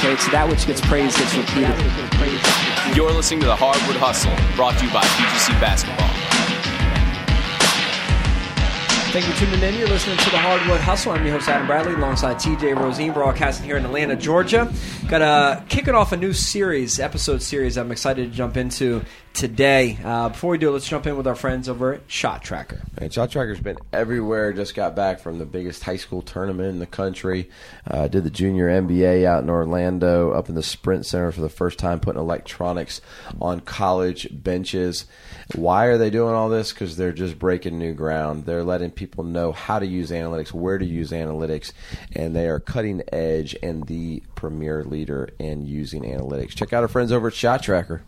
So that which gets praised gets repeated. You're listening to the Hardwood Hustle, brought to you by PGC Basketball. Thank you for tuning in. You're listening to the Hardwood Hustle. I'm your host Adam Bradley, alongside TJ Rosene, broadcasting here in Atlanta, Georgia. Got a kicking off a new series, episode series. I'm excited to jump into today. Uh, before we do, let's jump in with our friends over at ShotTracker. Man, ShotTracker's been everywhere. Just got back from the biggest high school tournament in the country. Uh, did the junior NBA out in Orlando, up in the Sprint Center for the first time, putting electronics on college benches. Why are they doing all this? Because they're just breaking new ground. They're letting people know how to use analytics, where to use analytics, and they are cutting edge and the premier leader in using analytics. Check out our friends over at ShotTracker.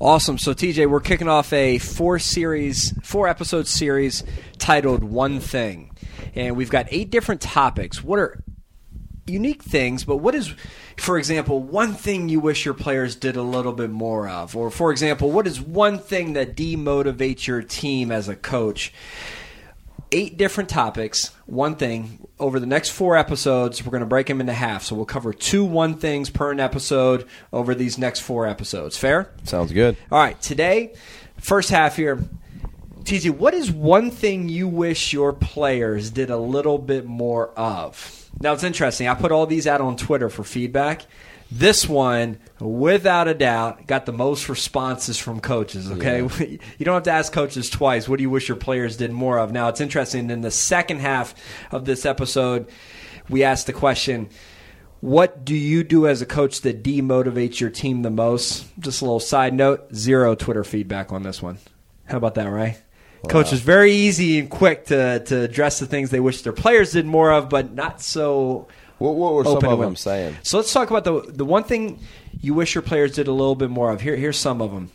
Awesome. So TJ, we're kicking off a four series, four episode series titled One Thing. And we've got eight different topics. What are unique things, but what is for example, one thing you wish your players did a little bit more of? Or for example, what is one thing that demotivates your team as a coach? Eight different topics, one thing. Over the next four episodes, we're going to break them into half. So we'll cover two one things per an episode over these next four episodes. Fair? Sounds good. All right, today, first half here. TZ, what is one thing you wish your players did a little bit more of? Now, it's interesting. I put all these out on Twitter for feedback. This one, without a doubt, got the most responses from coaches. Okay, you don't have to ask coaches twice. What do you wish your players did more of? Now, it's interesting. In the second half of this episode, we asked the question: What do you do as a coach that demotivates your team the most? Just a little side note: zero Twitter feedback on this one. How about that, right? Coach is very easy and quick to to address the things they wish their players did more of, but not so What, what were some of them saying? So let's talk about the the one thing you wish your players did a little bit more of. Here, here's some of them.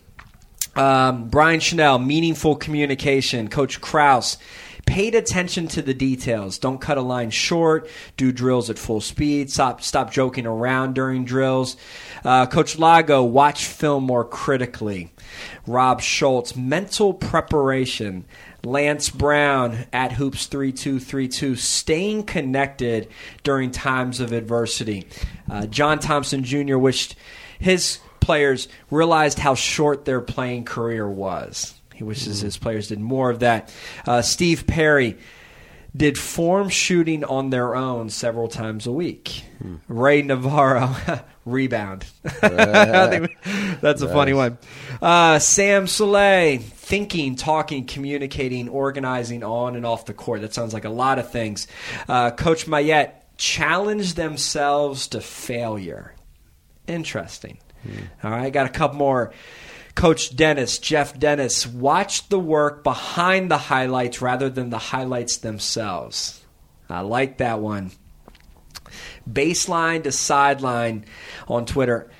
Um, Brian Chanel, meaningful communication. Coach Kraus, paid attention to the details. Don't cut a line short. Do drills at full speed. Stop stop joking around during drills. Uh, Coach Lago, watch film more critically. Rob Schultz, mental preparation. Lance Brown at Hoops three two three two, staying connected during times of adversity. Uh, John Thompson Jr. wished his players realized how short their playing career was. He wishes his players did more of that. Uh, Steve Perry did form shooting on their own several times a week. Ray Navarro, rebound. I think that's a funny one. Uh, Sam Soleil, thinking, talking, communicating, organizing on and off the court. That sounds like a lot of things. Uh, Coach Mayette challenged themselves to failure. Interesting. All right, got a couple more. Coach Dennis, Jeff Dennis, watch the work behind the highlights rather than the highlights themselves. I like that one. Baseline to sideline on Twitter.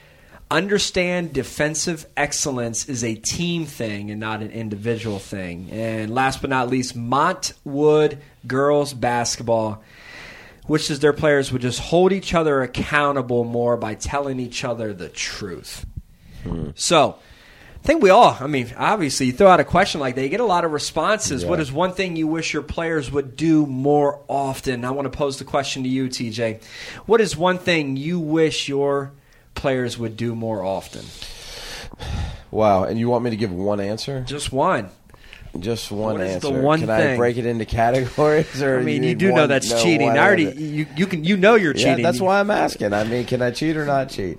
Understand defensive excellence is a team thing and not an individual thing. And last but not least, Montwood girls basketball which is their players would just hold each other accountable more by telling each other the truth. Hmm. So, I think we all, I mean, obviously, you throw out a question like that, you get a lot of responses. What is one thing you wish your players would do more often? I want to pose the question to you, TJ. What is one thing you wish your players would do more often? Wow, and you want me to give one answer? Just one. Just one What is the answer. one Can I thing? break it into categories? Or I mean, you need do know one- that's no, cheating. I already, you, you can, you know you're Yeah, cheating. that's why I'm asking. I mean, can I cheat or not cheat?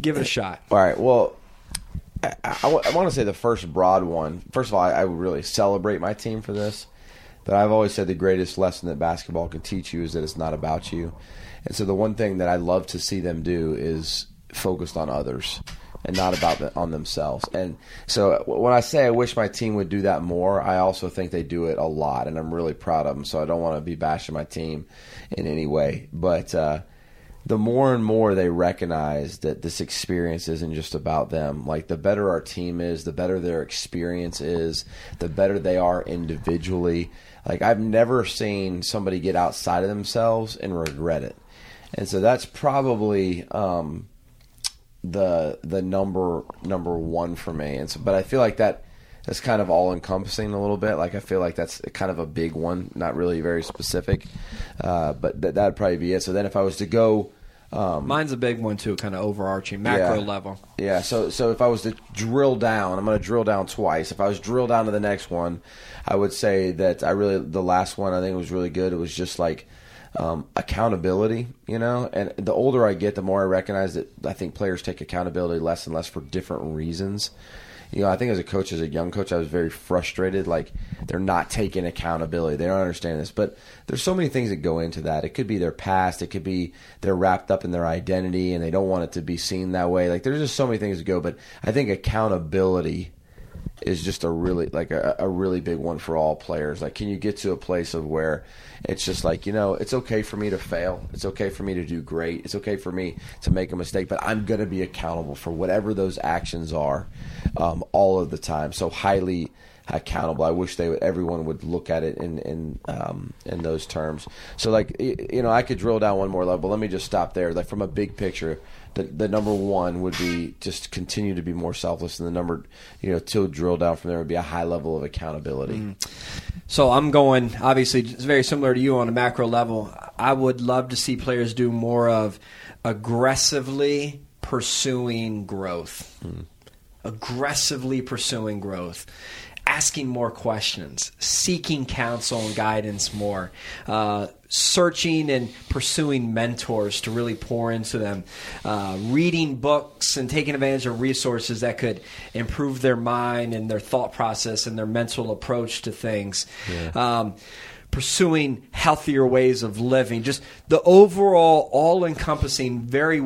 Give it a shot. All right. Well, I, I, want to say the first broad one. First of all, I, I would really celebrate my team for this. But I've always said the greatest lesson that basketball can teach you is that it's not about you. And so the one thing that I love to see them do is focused on others and not about the, on themselves. And so when I say I wish my team would do that more, I also think they do it a lot, and I'm really proud of them. So I don't want to be bashing my team in any way, but. Uh, the more and more they recognize that this experience isn't just about them. Like the better our team is, the better their experience is, the better they are individually. Like I've never seen somebody get outside of themselves and regret it. And so that's probably um, the the number number one for me. And so, but I feel like that that's kind of all encompassing a little bit. Like I feel like that's kind of a big one, not really very specific, uh, but th- that'd probably be it. So then, if I was to go, um, Mine's a big one too, kind of overarching macro Yeah. level. yeah. So so if I was to drill down, I'm going to drill down twice. If I was drill down to the next one, I would say that I really the last one I think was really good. It was just like um, accountability, you know. And the older I get, the more I recognize that I think players take accountability less and less for different reasons. You know, I think as a coach, as a young coach, I was very frustrated. Like they're not taking accountability. They don't understand this. But there's so many things that go into that. It could be their past. It could be they're wrapped up in their identity and they don't want it to be seen that way. Like there's just so many things to go. But I think accountability is just a really like a, a really big one for all players. Like, can you get to a place of where it's just like you know, it's okay for me to fail. It's okay for me to do great. It's okay for me to make a mistake, but I'm going to be accountable for whatever those actions are, um, all of the time. So highly accountable. I wish they would, everyone would look at it in in um, in those terms. So like you know, I could drill down one more level. But let me just stop there. Like from a big picture, the the number one would be just continue to be more selfless, and the number you know to drill down from there would be a high level of accountability. So I'm going obviously it's very similar to you on a macro level. I would love to see players do more of aggressively pursuing growth. Aggressively pursuing growth. Asking more questions, seeking counsel and guidance more, uh, searching and pursuing mentors to really pour into them, uh, reading books and taking advantage of resources that could improve their mind and their thought process and their mental approach to things. Um, pursuing healthier ways of living, just the overall, all encompassing, very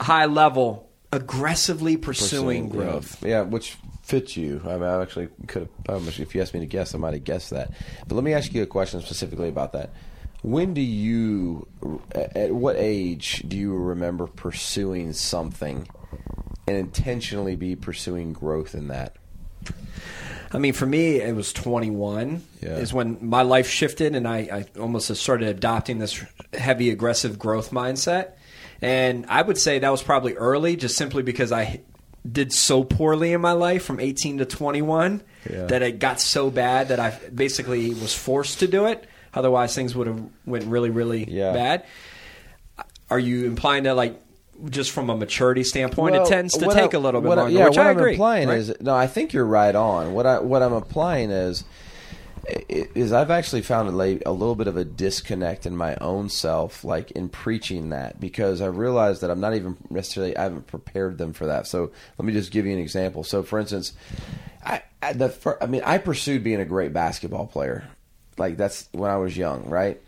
high level, aggressively pursuing, Pursuing, growth. Yeah, yeah, which fits you. I mean, I actually could have. If you asked me to guess, I might have guessed that. But let me ask you a question specifically about that. When do you, at what age do you remember pursuing something and intentionally be pursuing growth in that? I mean, for me, it was 21 Yeah. is when my life shifted, and I, I almost started adopting this heavy, aggressive growth mindset. And I would say that was probably early, just simply because I did so poorly in my life from 18 to 21 Yeah. that it got so bad that I basically was forced to do it. Otherwise, things would have went really, really Yeah. bad. Are you implying that, like, just from a maturity standpoint, it tends to take I- a little bit what I- longer? yeah, which what I I'm implying right? is no. I think you're right on. What I what I'm applying is is I've actually found a, little bit of a disconnect in my own self, like in preaching that, because I realized that I'm not even necessarily I haven't prepared them for that. So let me just give you an example. So for instance, I, I the I mean I pursued being a great basketball player, like that's when I was young, right?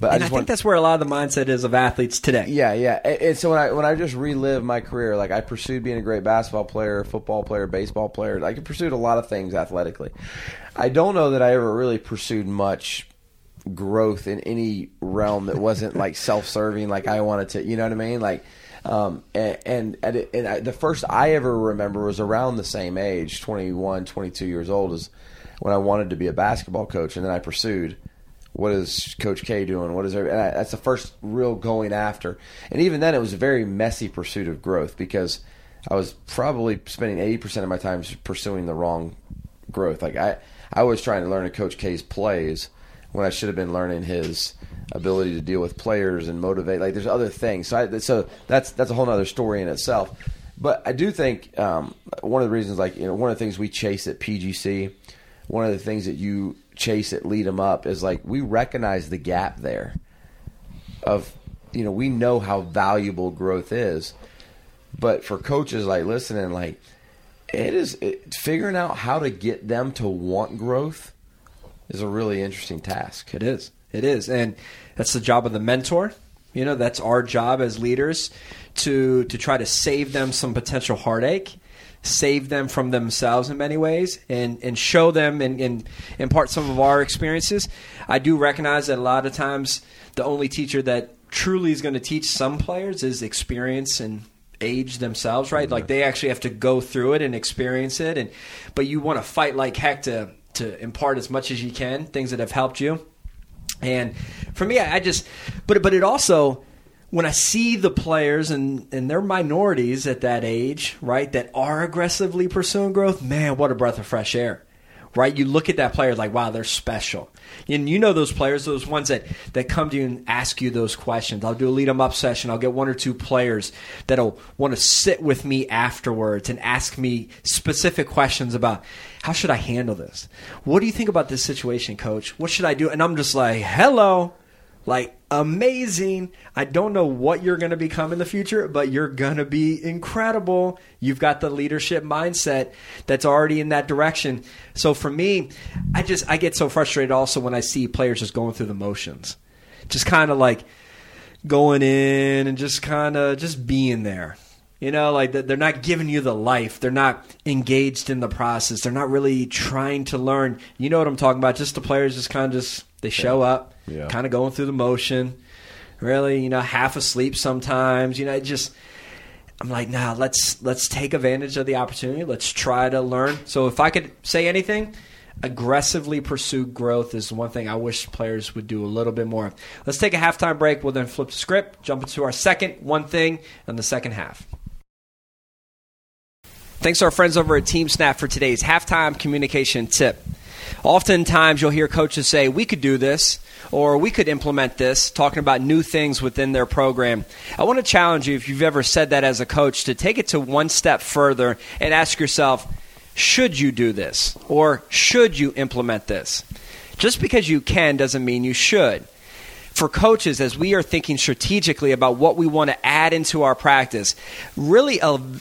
But and I, just think want- that's where a lot of the mindset is of athletes today. yeah, yeah. And, and so when I when I just relive my career, like I pursued being a great basketball player, football player, baseball player. Like I pursued a lot of things athletically. I don't know that I ever really pursued much growth in any realm that wasn't like self-serving. Like I wanted to, you know what I mean? Like, um, and and, and, and I, the first I ever remember was around the same age, 21, 22 years old, is when I wanted to be a basketball coach, and then I pursued what is Coach K doing? What is I, that's the first real going after. And even then, it was a very messy pursuit of growth because I was probably spending eighty percent of my time pursuing the wrong growth. Like I, I was trying to learn Coach K's plays when I should have been learning his ability to deal with players and motivate. Like there's other things. So I, so that's that's a whole other story in itself. But I do think um, one of the reasons, like you know, one of the things we chase at PGC, one of the things that you chase it, Lead 'Em Up is like we recognize the gap there of you know we know how valuable growth is but for coaches like listening like it is it, figuring out how to get them to want growth is a really interesting task It is. It is. And that's the job of the mentor. You know, that's our job as leaders to to try to save them some potential heartache, save them from themselves in many ways, and, and show them and, and impart some of our experiences. I do recognize that a lot of times the only teacher that truly is going to teach some players is experience and age themselves, right? Like they actually have to go through it and experience it, and but you want to fight like heck to to impart as much as you can things that have helped you. And for me, I I just, but but it also when I see the players and and they're minorities at that age, right, that are aggressively pursuing growth, man, what a breath of fresh air. Right? You look at that player like, wow, they're special. And you know those players, those ones that, that come to you and ask you those questions. I'll do a Lead 'Em Up session. I'll get one or two players that'll want to sit with me afterwards and ask me specific questions about how should I handle this? What do you think about this situation, coach? What should I do? And I'm just like, hello like amazing. I don't know what you're going to become in the future, but you're going to be incredible. You've got the leadership mindset that's already in that direction. So for me, I just I get so frustrated also when I see players just going through the motions. Just kind of like going in and just kind of just being there. You know, like they're not giving you the life. They're not engaged in the process. They're not really trying to learn. You know what I'm talking about? Just the players just kind of just they show up, Yeah. kind of going through the motion. Really, you know, half asleep sometimes. You know, just I'm like, nah, let's let's take advantage of the opportunity. Let's try to learn. So if I could say anything, aggressively pursue growth is one thing I wish players would do a little bit more. Let's take a halftime break. We'll then flip the script, jump into our second one thing in the second half. Thanks to our friends over at TeamSnap for today's halftime communication tip. Oftentimes, you'll hear coaches say, We could do this, or we could implement this, talking about new things within their program. I want to challenge you, if you've ever said that as a coach, to take it to one step further and ask yourself, Should you do this? Or should you implement this? Just because you can doesn't mean you should for coaches as we are thinking strategically about what we want to add into our practice really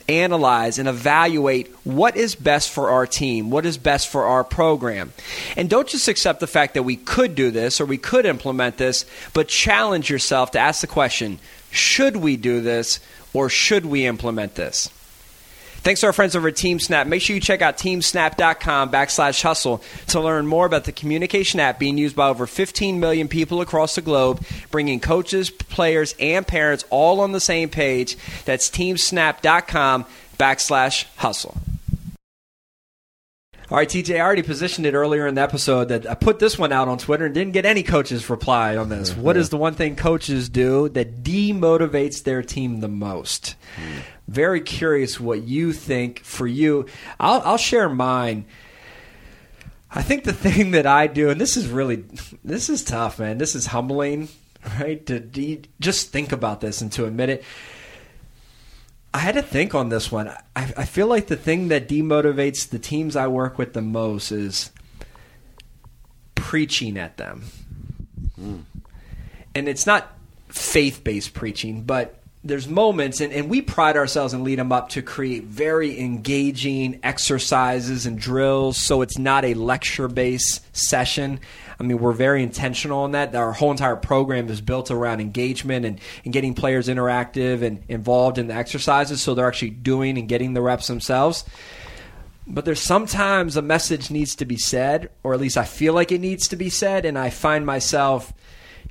analyze and evaluate what is best for our team what is best for our program. And don't just accept the fact that we could do this or we could implement this but challenge yourself to ask the question should we do this or should we implement this Thanks to our friends over at TeamSnap. Make sure you check out teamsnap.com backslash hustle to learn more about the communication app being used by over 15 million people across the globe, bringing coaches, players, and parents all on the same page. That's teamsnap.com backslash hustle. All right, TJ, I already positioned it earlier in the episode that I put this one out on Twitter and didn't get any coaches reply on this. What is the one thing coaches do that demotivates their team the most? Very curious what you think for you. I'll, I'll share mine. I think the thing that I do, and this is really, this is tough, man. This is humbling, right? To de- just think about this and to admit it. I had to think on this one. I, I feel like the thing that demotivates the teams I work with the most is preaching at them. Hmm. And it's not faith based preaching, but there's moments, and, and we pride ourselves and Lead 'Em Up to create very engaging exercises and drills so it's not a lecture based session. I mean, we're very intentional on that. Our whole entire program is built around engagement and, and getting players interactive and involved in the exercises so they're actually doing and getting the reps themselves. But there's sometimes a message needs to be said, or at least I feel like it needs to be said, and I find myself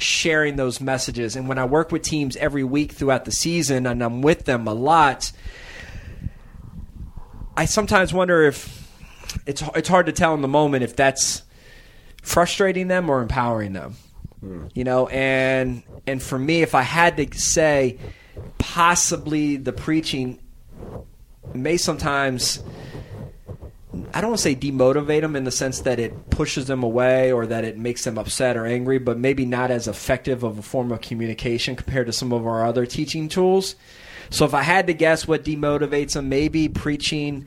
sharing those messages. And when I work with teams every week throughout the season and I'm with them a lot, I sometimes wonder if it's it's hard to tell in the moment if that's frustrating them or empowering them. Hmm. You know, and and for me if I had to say possibly the preaching may sometimes I don't want to say demotivate them in the sense that it pushes them away or that it makes them upset or angry, but maybe not as effective of a form of communication compared to some of our other teaching tools. So if I had to guess what demotivates them, maybe preaching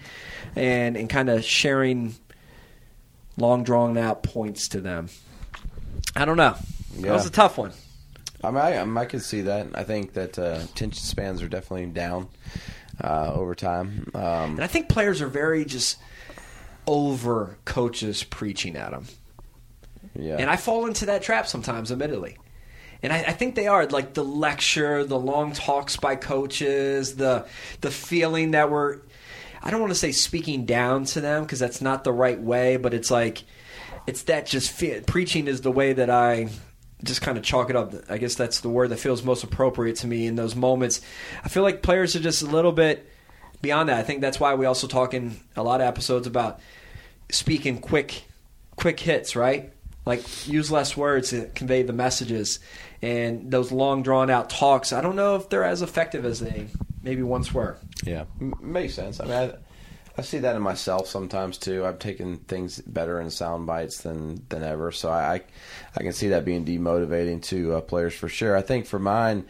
and, and kind of sharing long drawn out points to them. I don't know. That was a tough one. I mean, I, I could see that. I think that uh, attention spans are definitely down uh, over time. Um, And I think players are very just over coaches preaching at them. yeah, And I fall into that trap sometimes, admittedly. And I, I think they are like the lecture, the long talks by coaches, the the feeling that we're. I don't want to say speaking down to them because that's not the right way, but it's like it's that just fe- preaching is the way that I just kind of chalk it up. I guess that's the word that feels most appropriate to me in those moments. I feel like players are just a little bit beyond that. I think that's why we also talk in a lot of episodes about speaking quick, quick hits, right? Like use less words to convey the messages, and those long drawn out talks. I don't know if they're as effective as they maybe once were. Yeah, M- makes sense. I mean, I, I see that in myself sometimes too. I've taken things better in sound bites than than ever, so I I can see that being demotivating to uh, players for sure. I think for mine,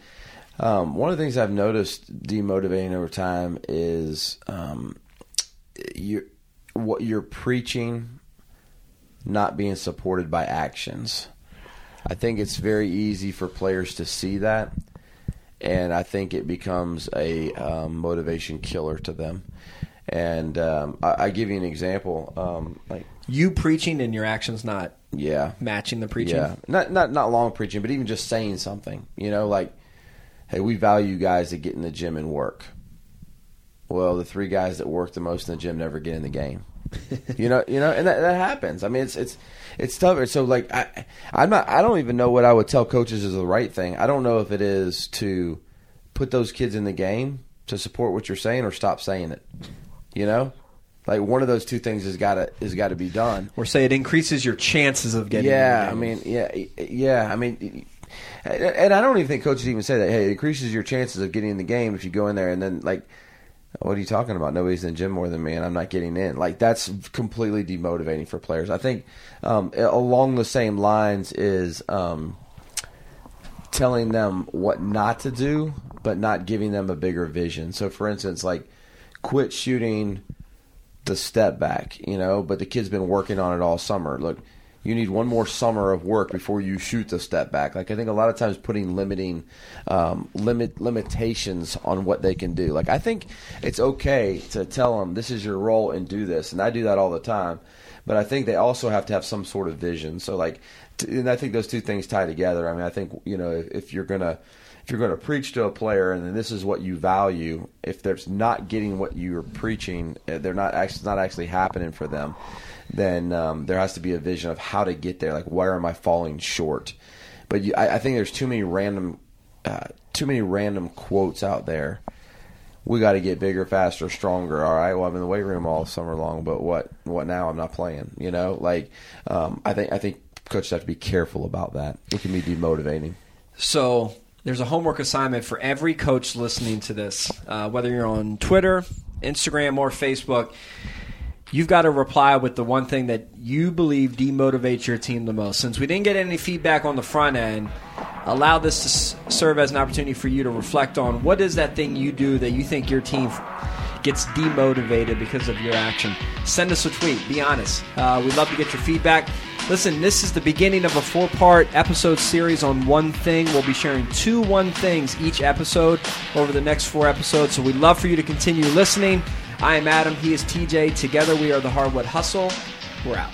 um, one of the things I've noticed demotivating over time is um, you what you're preaching not being supported by actions. I think it's very easy for players to see that, and I think it becomes a um, motivation killer to them. And um, I, I give you an example, um, like You preaching and your actions not yeah, matching the preaching. yeah, not not not long preaching, but even just saying something. You know, like, hey, we value you guys that get in the gym and work. Well, the three guys that work the most in the gym never get in the game. you know, you know, and that, that happens. I mean, it's it's it's tough. So like, I I'm not. I don't even know what I would tell coaches is the right thing. I don't know if it is to put those kids in the game to support what you're saying or stop saying it. You know, like one of those two things has got to has got to be done. Or say it increases your chances of getting. Yeah, I in the game. mean, yeah, yeah. I mean, and I don't even think coaches even say that. Hey, it increases your chances of getting in the game if you go in there and then like, what are you talking about? Nobody's in gym more than me, and I'm not getting in. Like that's completely demotivating for players. I think um, along the same lines is um, telling them what not to do, but not giving them a bigger vision. So, for instance, like quit shooting the step back, you know, but the kid's been working on it all summer. Look, you need one more summer of work before you shoot the step back. Like I think a lot of times putting limiting um, limit limitations on what they can do. Like I think it's okay to tell them this is your role and do this, and I do that all the time. But I think they also have to have some sort of vision. So like, and I think those two things tie together. I mean, I think you know if, if you're gonna if you're going to preach to a player and then this is what you value, if they're not getting what you're preaching, uh, they're not actually not actually happening for them, then um, there has to be a vision of how to get there. Like, where am I falling short? But you, I, I think there's too many random, uh, too many random quotes out there. We got to get bigger, faster, stronger. All right. Well, I'm in the weight room all summer long, but what? What now? I'm not playing. You know, like um, I think I think coaches have to be careful about that. It can be demotivating. So there's a homework assignment for every coach listening to this, uh, whether you're on Twitter, Instagram, or Facebook. You've got to reply with the one thing that you believe demotivates your team the most. Since we didn't get any feedback on the front end, allow this to s- serve as an opportunity for you to reflect on what is that thing you do that you think your team gets demotivated because of your action. Send us a tweet. Be honest. Uh, we'd love to get your feedback. Listen, this is the beginning of a four part episode series on one thing. We'll be sharing two one things each episode over the next four episodes. So we'd love for you to continue listening. I am Adam. He is TJ. Together we are the Hardwood Hustle. We're out.